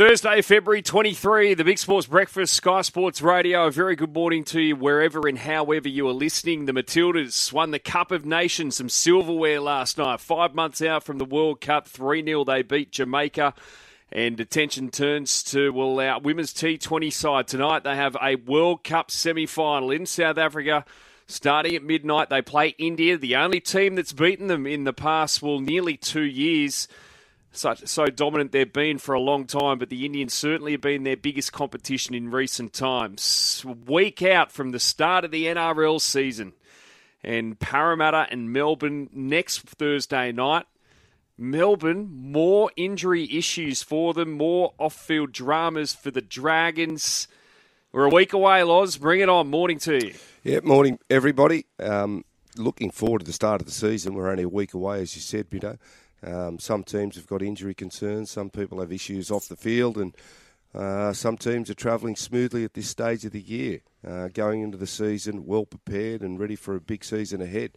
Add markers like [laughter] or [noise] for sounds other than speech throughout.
Thursday, February 23, the Big Sports Breakfast, Sky Sports Radio. A very good morning to you wherever and however you are listening. The Matildas won the Cup of Nations, some silverware last night. Five months out from the World Cup, 3 0 they beat Jamaica. And attention turns to well, our women's T20 side tonight. They have a World Cup semi final in South Africa. Starting at midnight, they play India, the only team that's beaten them in the past, well, nearly two years such so dominant they've been for a long time, but the Indians certainly have been their biggest competition in recent times. Week out from the start of the NRL season, and Parramatta and Melbourne next Thursday night. Melbourne, more injury issues for them, more off field dramas for the Dragons. We're a week away, Loz. Bring it on. Morning to you. Yeah, morning, everybody. Um, looking forward to the start of the season. We're only a week away, as you said, Bido. Um, some teams have got injury concerns. Some people have issues off the field, and uh, some teams are travelling smoothly at this stage of the year, uh, going into the season well prepared and ready for a big season ahead.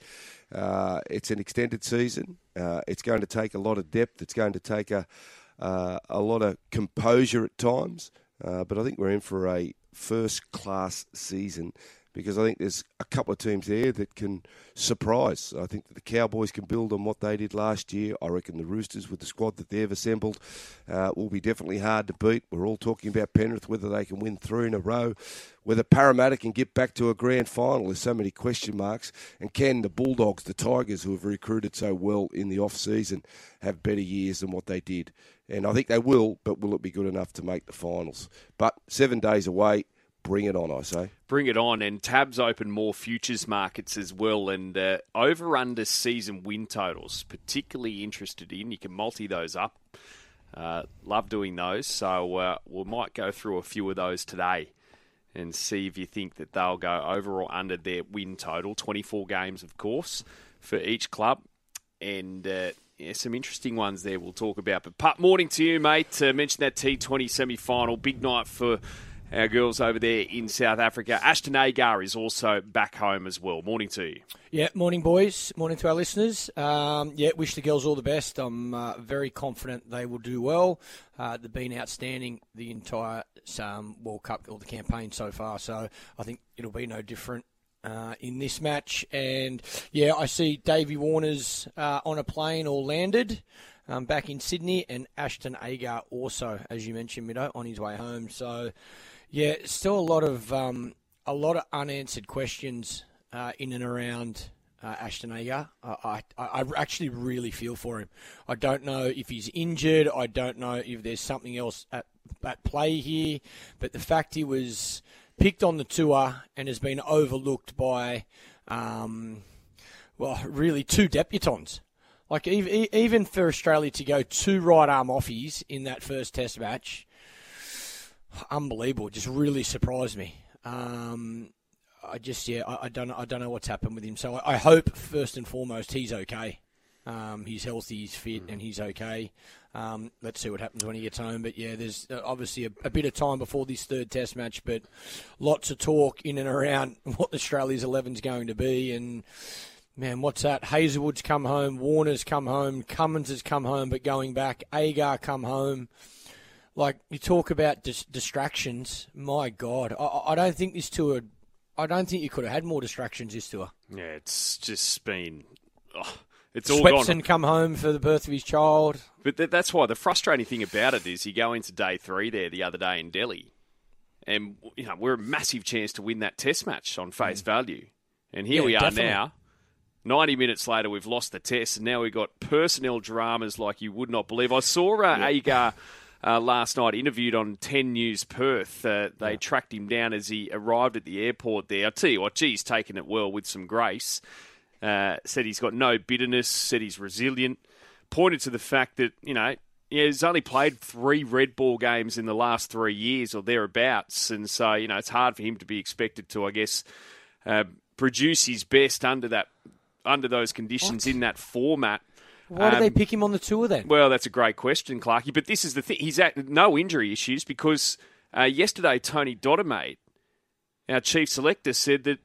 Uh, it's an extended season. Uh, it's going to take a lot of depth. It's going to take a uh, a lot of composure at times. Uh, but I think we're in for a first class season because I think there's a couple of teams there that can surprise. I think that the Cowboys can build on what they did last year. I reckon the Roosters, with the squad that they've assembled, uh, will be definitely hard to beat. We're all talking about Penrith, whether they can win three in a row, whether Parramatta can get back to a grand final. There's so many question marks. And can the Bulldogs, the Tigers, who have recruited so well in the off season, have better years than what they did? And I think they will, but will it be good enough to make the finals? But seven days away, bring it on, I say. Bring it on. And Tabs open more futures markets as well. And uh, over under season win totals, particularly interested in. You can multi those up. Uh, love doing those. So uh, we might go through a few of those today and see if you think that they'll go over or under their win total. 24 games, of course, for each club. And uh, yeah, some interesting ones there we'll talk about. But Pat, morning to you, mate. Uh, mentioned that T20 semi final. Big night for our girls over there in South Africa. Ashton Agar is also back home as well. Morning to you. Yeah, morning, boys. Morning to our listeners. Um, yeah, wish the girls all the best. I'm uh, very confident they will do well. Uh, they've been outstanding the entire um, World Cup or the campaign so far, so I think it'll be no different. Uh, in this match, and yeah, I see Davey Warner's uh, on a plane or landed um, back in Sydney, and Ashton Agar also, as you mentioned, Mido, on his way home. So, yeah, still a lot of um, a lot of unanswered questions uh, in and around uh, Ashton Agar. I, I, I actually really feel for him. I don't know if he's injured. I don't know if there's something else at, at play here. But the fact he was picked on the tour and has been overlooked by, um, well, really two debutants. Like even even for Australia to go two right arm offies in that first Test match unbelievable. Just really surprised me. Um, I just yeah, I, I, don't I don't know what's happened with him. So I, I hope first and foremost he's okay. Um, he's healthy, he's fit, and he's okay. Um, let's see what happens when he gets home. But yeah, there's uh, obviously a, a, bit of time before this third Test match, but lots of talk in and around [laughs] what Australia's 11's going to be. And man, what's that? Hazlewood's come home, Warner's come home, Cummins has come home, but going back, Agar come home like you talk about dis- distractions. My God, I, I don't think this tour. I don't think you could have had more distractions this tour. Yeah, it's just been. Oh, it's all Swepson gone. come home for the birth of his child. But th- that's why the frustrating thing about it is you go into day three there the other day in Delhi, and you know we're a massive chance to win that Test match on face mm. value, and here yeah, we are definitely. now. 90 minutes later, we've lost the test, and now we've got personnel dramas like you would not believe. I saw uh, yeah. Agar uh, last night interviewed on 10 News Perth. Uh, they yeah. tracked him down as he arrived at the airport there. I tell you what, geez, taken it well with some grace. Uh, said he's got no bitterness, said he's resilient. Pointed to the fact that, you know, he's only played three red ball games in the last three years or thereabouts. And so, you know, it's hard for him to be expected to, I guess, uh, produce his best under that under those conditions what? in that format. Why um, do they pick him on the tour then? Well, that's a great question, Clarky. But this is the thing: he's at no injury issues because uh, yesterday Tony Dodemaide, our chief selector, said that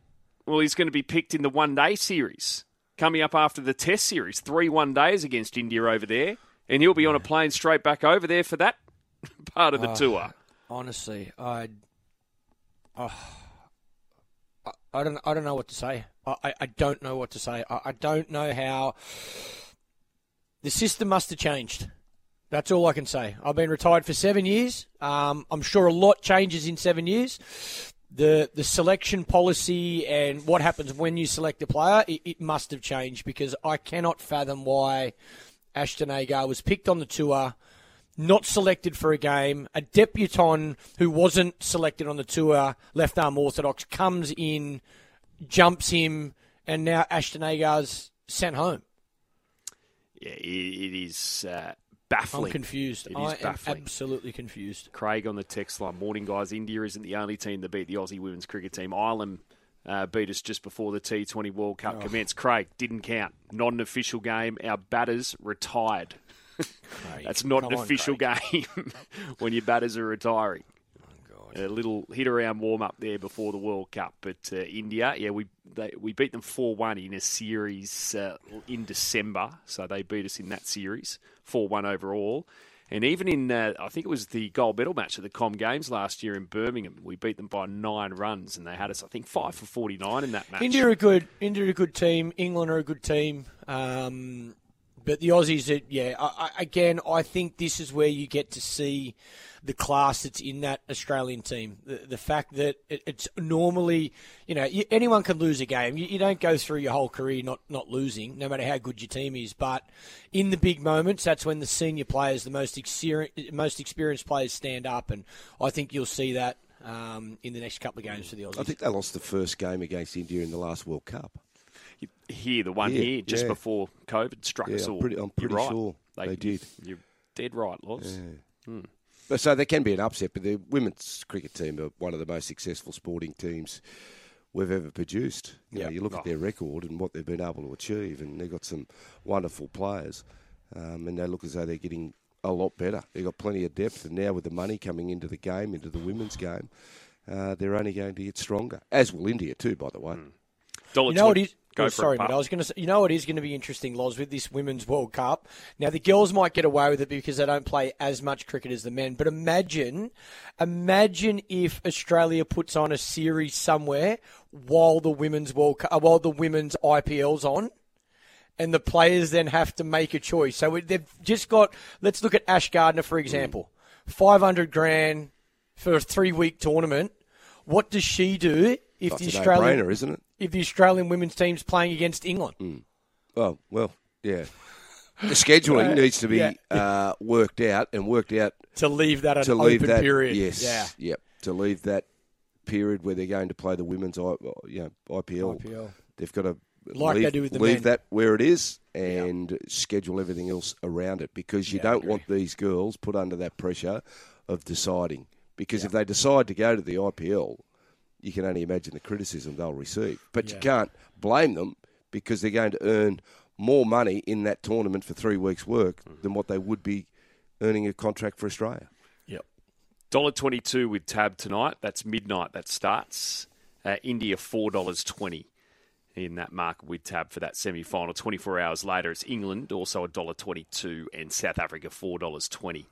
well he's going to be picked in the one day series coming up after the Test series, three one days against India over there, and he'll be on a plane straight back over there for that [laughs] part of the Oh. tour. Honestly, I, oh, I, I don't, I don't know what to say. I, I, I don't know what to say. I, I don't know how. The system must have changed. That's all I can say. I've been retired for seven years. Um, I'm sure a lot changes in seven years. The the selection policy and what happens when you select a player, it, it must have changed because I cannot fathom why Ashton Agar was picked on the tour not selected for a game. A debutant who wasn't selected on the tour, left arm orthodox, comes in, jumps him, and now Ashton Agar's sent home. Yeah, it, it is uh, I'm confused. It is I baffling. absolutely confused. Craig on the text line. Morning, guys. India isn't the only team that beat the Aussie women's cricket team. Ireland uh, beat us just before the T20 World Cup commenced. Craig didn't count. Not an official game. Our batters retired. Craig, That's not an official Craig. game [laughs] when your batters are retiring. A little hit around warm up there before the World Cup, but uh, India, yeah, we they, we beat them four one in a series uh, in December, so they beat us in that series four one overall. And even in, uh, I think it was the gold medal match at the Com Games last year in Birmingham, we beat them by nine runs, and they had us, I think, five for forty nine in that match. India are a good. India are a good team. England are a good team. Um, but the Aussies, are, yeah. I, I, again, I think this is where you get to see the class that's in that Australian team. The, the fact that it, it's normally, you know, you, anyone can lose a game. You, you don't go through your whole career not not losing, no matter how good your team is. But in the big moments, that's when the senior players, the most experienced, most experienced players, stand up, and I think you'll see that. Um, in the next couple of games for the Aussies. I think they lost the first game against India in the last World Cup. Here, the one Yeah, here, just yeah. before COVID struck Yeah, us I'm all. pretty- I'm pretty right. sure they did. You're dead right, Loz. But so there can be an upset, but the women's cricket team are one of the most successful sporting teams we've ever produced. You, know, Yeah. you look Oh. at their record and what they've been able to achieve, and they've got some wonderful players, um, and they look as though they're getting a lot better. They've got plenty of depth, and now with the money coming into the game, into the women's game, uh, they're only going to get stronger. As will India too, by the way. Dollar You know what twenty- is? Go sorry, it. Pup. I was going to say. You know what is going to be interesting, Loz, with this women's World Cup. Now the girls might get away with it because they don't play as much cricket as the men. But imagine, imagine if Australia puts on a series somewhere while the women's World Cup, uh, while the women's IPL's on. And the players then have to make a choice. So they've just got. Let's look at Ash Gardner for example. Five hundred grand for a three-week tournament. What does she do if That's the Australian isn't it? If the Australian women's team's playing against England. Oh well, yeah. The scheduling [laughs] needs to be Yeah. uh, worked out and worked out To leave that an to leave open that period. Yes, Yeah. yep. To leave that period where they're going to play the women's, I- you know, IPL. IPL. They've got to Like they leave, do with the leave men. that where it is and schedule everything else around it because you Yeah, don't want these girls put under that pressure of deciding. Because if they decide to go to the IPL, you can only imagine the criticism they'll receive. But you can't blame them because they're going to earn more money in that tournament for three weeks' work than what they would be earning a contract for Australia. Yep. Dollar twenty two with Tab tonight. That's midnight. That starts. Uh, India four dollars twenty in that market with Tab for that semi final. Twenty four hours later, it's England also a dollar twenty two and South Africa four dollars twenty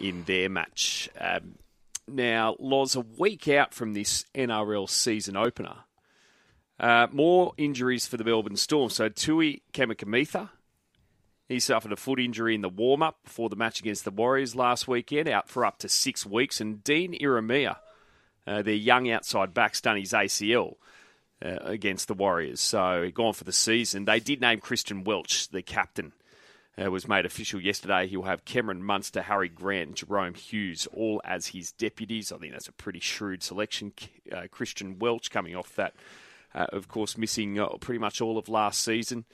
in their match. Um, now, Loz a week out from this NRL season opener, uh, more injuries for the Melbourne Storm. So Tui Kamikamica he suffered a foot injury in the warm up before the match against the Warriors last weekend, out for up to six weeks. And Dean Ieremia, uh, their young outside back, done his ACL uh, against the Warriors. So gone for the season. They did name Christian Welch, the captain. Uh, was made official yesterday. He'll have Cameron Munster, Harry Grant, Jahrome Hughes all as his deputies. I think that's a pretty shrewd selection. Uh, Christian Welch coming off that, uh, of course, missing uh, pretty much all of last season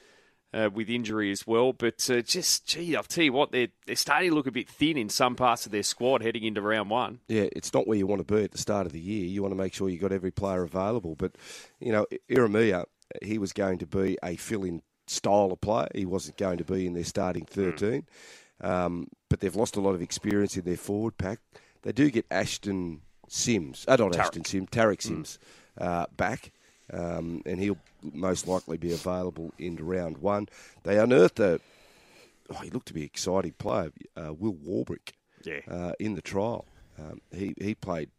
uh, with injury as well. But uh, just, gee, I'll tell you what, they're, they're starting to look a bit thin in some parts of their squad heading into round one. Yeah, it's not where you want to be at the start of the year. You want to make sure you've got every player available. But, you know, Ieremia, he was going to be a fill in style of player. He wasn't going to be in their starting 13. Um, but they've lost a lot of experience in their forward pack. They do get Ashton Sims, uh, not Tariq. Ashton Sims, Tariq Sims uh, back. Um, and he'll most likely be available in round one. They unearthed a, oh, he looked to be an exciting player, uh, Will Warbrick. yeah. uh, in the trial. Um, he he played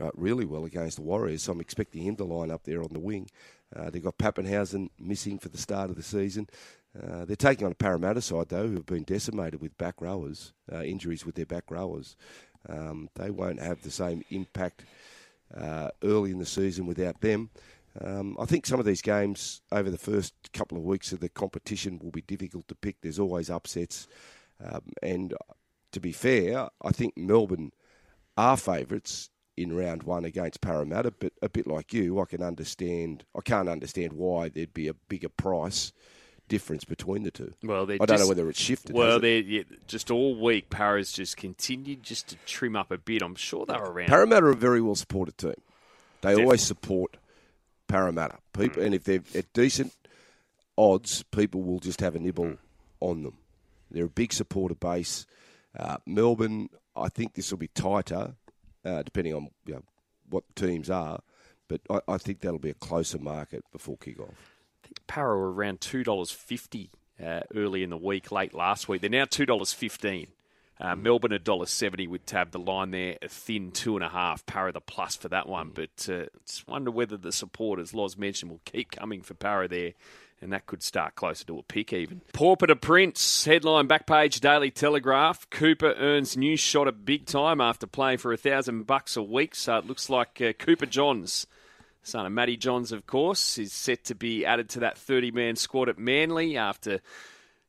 uh, really well against the Warriors, so I'm expecting him to line up there on the wing. Uh, they've got Papenhuyzen missing for the start of the season. Uh, they're taking on a Parramatta side, though, who have been decimated with back rowers, uh, injuries with their back rowers. Um, they won't have the same impact uh, early in the season without them. Um, I think some of these games over the first couple of weeks of the competition will be difficult to pick. There's always upsets. Um, and to be fair, I think Melbourne are favourites in round one against Parramatta, but a bit like you, I can understand. I can't understand why there'd be a bigger price difference between the two. Well, I don't just, know whether it's shifted. Well, they're yeah, just all week. Para's just continued just to trim up a bit. I'm sure they were around. Parramatta are a very well supported team. They always support Parramatta. People, and if they're at decent odds, people will just have a nibble on them. They're a big supporter base. Uh, Melbourne, I think this will be tighter, uh, depending on you know, what teams are. But I, I think that'll be a closer market before kick-off. Para were around two dollars fifty uh, early in the week, late last week. They're now two dollars fifteen. Uh, Melbourne a dollar seventy with tab the line there a thin two and a half. Para the plus for that one, but uh, just wonder whether the supporters, as Loz mentioned, will keep coming for Para there. And that could start closer to a pick even. Pauper to Prince. Headline back page Daily Telegraph. Cooper earns new shot at big time after playing for a thousand bucks a week. So it looks like uh, Cooper Johns son of Matty Johns, of course, is set to be added to that 30 man squad at Manly after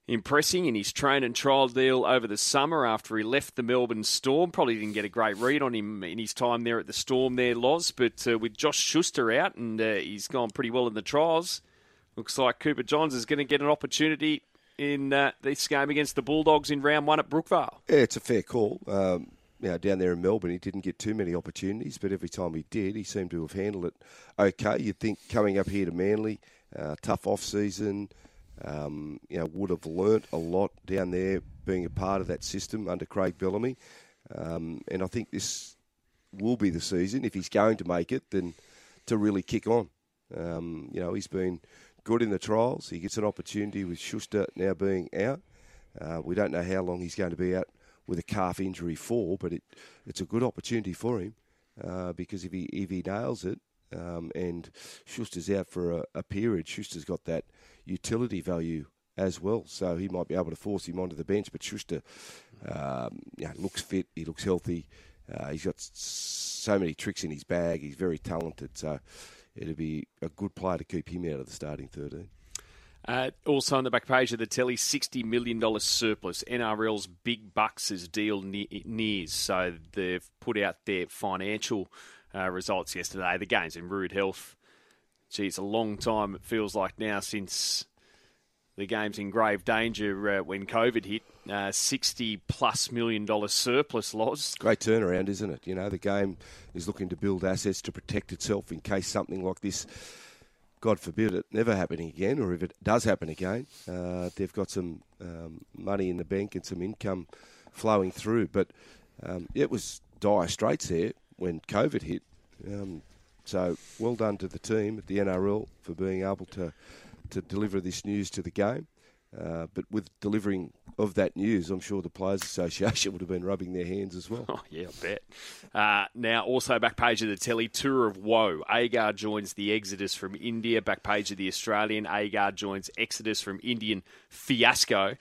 impressing in his train and trial deal over the summer after he left the Melbourne Storm. Probably didn't get a great read on him in his time there at the Storm there, Loz, but uh, with Josh Schuster out and uh, he's gone pretty well in the trials, looks like Cooper Johns is going to get an opportunity in uh, this game against the Bulldogs in round one at Brookvale. Yeah, it's a fair call. Um, you know, down there in Melbourne, he didn't get too many opportunities, but every time he did, he seemed to have handled it okay. You'd think coming up here to Manly, uh, tough off season, um, you know, would have learnt a lot down there being a part of that system under Craig Bellamy, um, and I think this will be the season if he's going to make it, then to really kick on. Um, you know, he's been good in the trials. He gets an opportunity with Schuster now being out. Uh, we don't know how long he's going to be out with a calf injury for, but it, it's a good opportunity for him uh, because if he if he nails it um, and Schuster's out for a, a period, Schuster's got that utility value as well, so he might be able to force him onto the bench. But Schuster, um, looks fit, he looks healthy, uh, he's got so many tricks in his bag. He's very talented, so it'd be a good player to keep him out of the starting thirteen. Uh, also on the back page of the telly, $60 million surplus. NRL's big bucks as deal ne- nears. So they've put out their financial uh, results yesterday. The game's in rude health. Geez, a long time it feels like now since the game's in grave danger uh, when COVID hit. Uh, 60 plus million dollar surplus Loz. Great turnaround, isn't it? You know, the game is looking to build assets to protect itself in case something like this, God forbid it never happening again, or if it does happen again, uh, they've got some um, money in the bank and some income flowing through. But um, it was dire straits there when COVID hit. Um, so well done to the team at the NRL for being able to to deliver this news to the game. Uh, but with delivering of that news, I'm sure the Players Association [laughs] would have been rubbing their hands as well. [laughs] Oh, yeah, I bet. Uh, now, also back page of the telly, Tour of Woe. Agar joins the Exodus from India. Back page of the Australian, Agar joins Exodus from Indian Fiasco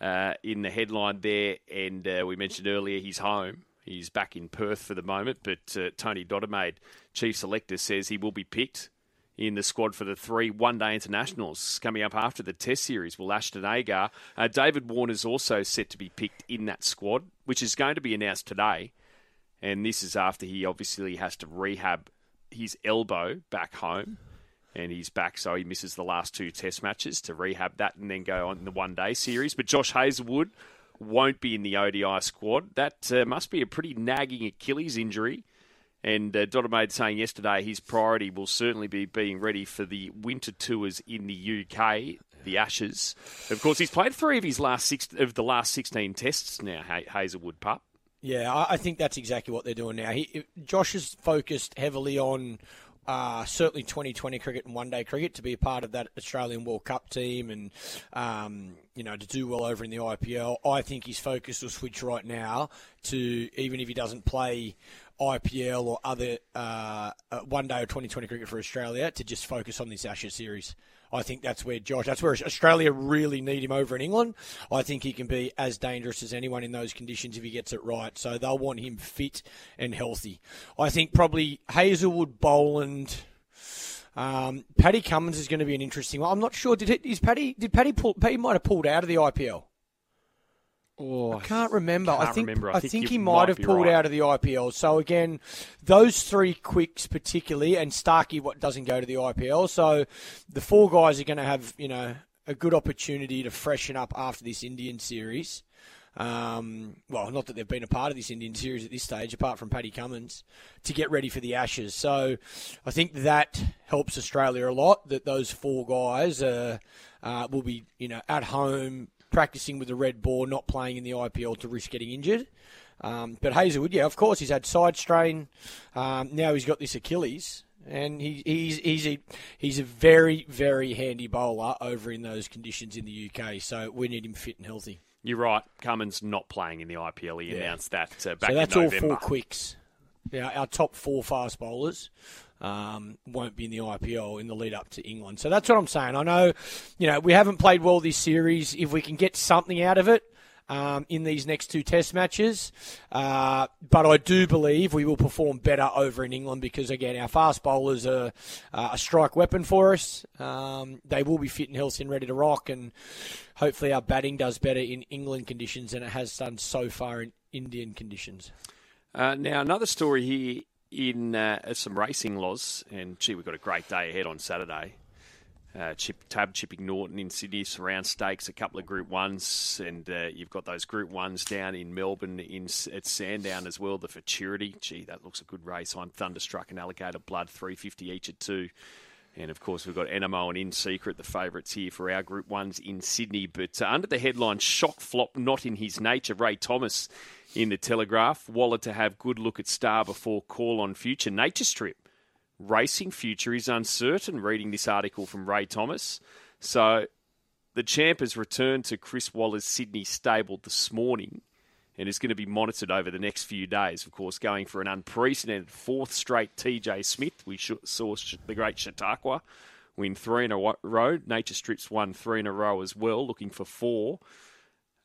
uh, in the headline there. And uh, we mentioned earlier he's home. He's back in Perth for the moment, but uh, Tony Dodemaide, chief selector, says he will be picked in the squad for the three one-day internationals coming up after the Test series. Will Ashton Agar, uh, David is also set to be picked in that squad, which is going to be announced today. And this is after he obviously has to rehab his elbow back home, and he's back, so he misses the last two Test matches to rehab that and then go on in the one-day series. But Josh Hazlewood won't be in the ODI squad. That uh, must be a pretty nagging Achilles injury. And uh, Dodemaide saying yesterday his priority will certainly be being ready for the winter tours in the UK, the Ashes. Of course, he's played three of his last six of the last sixteen tests now. Hazlewood pup. Yeah, I I think that's exactly what they're doing now. He, Josh is focused heavily on uh, certainly 2020 cricket and one day cricket to be a part of that Australian World Cup team and, um, you know, to do well over in the IPL. I think his focus will switch right now to, even if he doesn't play IPL or other uh, uh, one day or 2020 cricket for Australia, to just focus on this Ashes series. I think that's where Josh, that's where Australia really need him over in England. I think he can be as dangerous as anyone in those conditions if he gets it right. So they'll want him fit and healthy. I think probably Hazlewood, Boland. Um, Paddy Cummins is going to be an interesting one. I'm not sure. Did it, is Paddy? Did Paddy pull? Paddy might have pulled out of the IPL. Oh, I can't remember. Can't I think remember. I I think think, he might might have pulled right. out of the IPL. So again, those three quicks particularly, and Starkey what doesn't go to the IPL. So the four guys are going to have you know a good opportunity to freshen up after this Indian series. Um, well, not that they've been a part of this Indian series at this stage, apart from Paddy Cummins, to get ready for the Ashes. So I think that helps Australia a lot. That those four guys uh, uh, will be, you know, at home practicing with the red ball, not playing in the IPL to risk getting injured. Um, but Hazlewood, yeah, of course, he's had side strain. Um, now he's got this Achilles, and he, he's he's a he's a very very handy bowler over in those conditions in the UK. So we need him fit and healthy. You're right. Cummins not playing in the IPL. He Yeah. announced that uh, back so that's in all four quicks. Yeah, our top four fast bowlers um, won't be in the IPL in the lead up to England. So that's what I'm saying. I know, you know, we haven't played well this series. If we can get something out of it. Um, in these next two test matches, uh, but I do believe we will perform better over in England because again our fast bowlers are uh, a strike weapon for us. Um, they will be fit and healthy and ready to rock, and hopefully our batting does better in England conditions than it has done so far in Indian conditions. Uh, now, another story here in uh, some racing Loz, and gee, we've got a great day ahead on Saturday. Uh, chip, tab Chipping Norton in Sydney, surround stakes, a couple of Group Ones, and uh, you've got those Group Ones down in Melbourne in at Sandown as well. The Futurity, gee, that looks a good race. I'm Thunderstruck and Alligator Blood, 350 each at two. And of course, we've got Anamoe and In Secret, the favourites here for our Group Ones in Sydney. But uh, under the headline "Shock Flop Not in His Nature," Ray Thomas in the Telegraph. Waller to have good look at Star before call on future Nature Strip. Racing future is uncertain. Reading this article from Ray Thomas, so the champ has returned to Chris Waller's Sydney stable this morning and is going to be monitored over the next few days. Of course, going for an unprecedented fourth straight TJ Smith. We saw the great Chautauqua win three in a row. Nature Strips won three in a row as well, looking for four.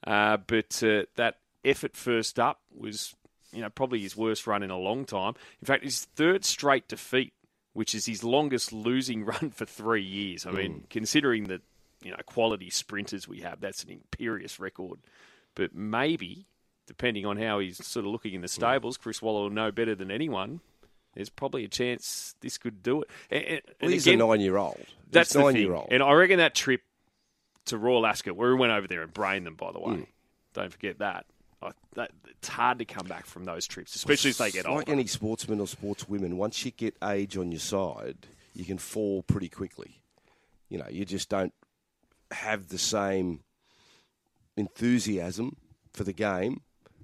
Uh, but uh, that effort first up was, you know, probably his worst run in a long time. In fact, his third straight defeat, which is his longest losing [laughs] run for three years. I mean, considering the you know quality sprinters we have, that's an imperious record. But maybe, depending on how he's sort of looking in the stables, Chris Waller will know better than anyone. There's probably a chance this could do it. And, and- Well, he's again, a nine-year-old. that's nine-year-old. And I reckon that trip to Royal Ascot, where we went over there and brained them, by the way. Hmm. Don't forget that. I, that. It's hard to come back from those trips, especially as they get like older. any sportsman or sportswomen, once you get age on your side, you can fall pretty quickly. You know, you just don't have the same enthusiasm for the game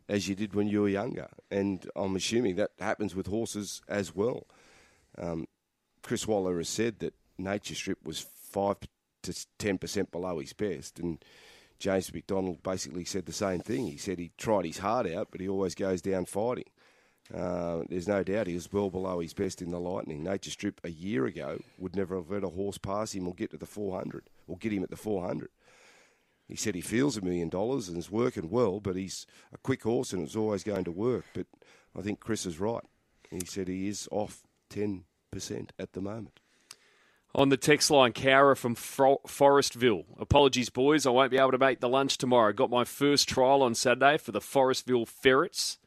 as you did when you were younger. And I'm assuming that happens with horses as well. Um, Chris Waller has said that Nature Strip was five to ten percent below his best, and James McDonald basically said the same thing. He said he tried his heart out, but he always goes down fighting. Uh, there's no doubt he was well below his best in the Lightning. Nature Strip a year ago would never have let a horse pass him or get to the 400 or get him at the 400. He said he feels a million dollars and is working well, but he's a quick horse and it's always going to work. But I think Chris is right. He said he is off 10% at the moment. On the text line, Cowra from Fro- Forestville. Apologies, boys. I won't be able to make the lunch tomorrow. Got my first trial on Saturday for the Forestville Ferrets.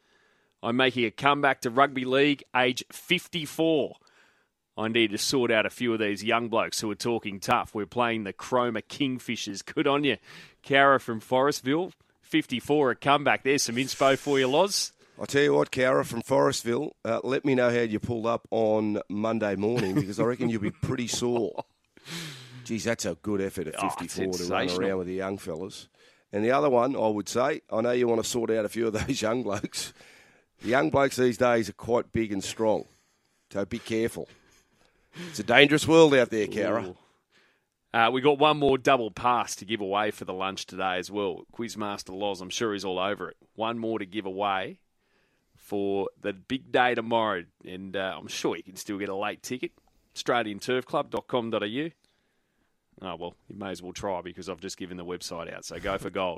I'm making a comeback to rugby league, age 54. I need to sort out a few of these young blokes who are talking tough. We're playing the Cromer Kingfishers. Good on you. Cowra from Forestville, 54, a comeback. There's some inspo for you, Loz. I'll tell you what, Cowra from Forestville, uh, let me know how you pulled up on Monday morning because I reckon you'll be pretty sore. [laughs] Geez, that's a good effort at Oh, 54 to run around with the young fellas. And the other one, I would say, I know you want to sort out a few of [laughs] those young blokes. The young blokes these days are quite big and strong, so be careful. It's a dangerous world out there, Cowra. Uh, we got one more double pass to give away for the lunch today as well. Quizmaster Loz, I'm sure he's all over it. One more to give away for the big day tomorrow, and uh, I'm sure you can still get a late ticket. AustralianTurfClub.com.au. Oh, well, you may as well try because I've just given the website out, so go for gold.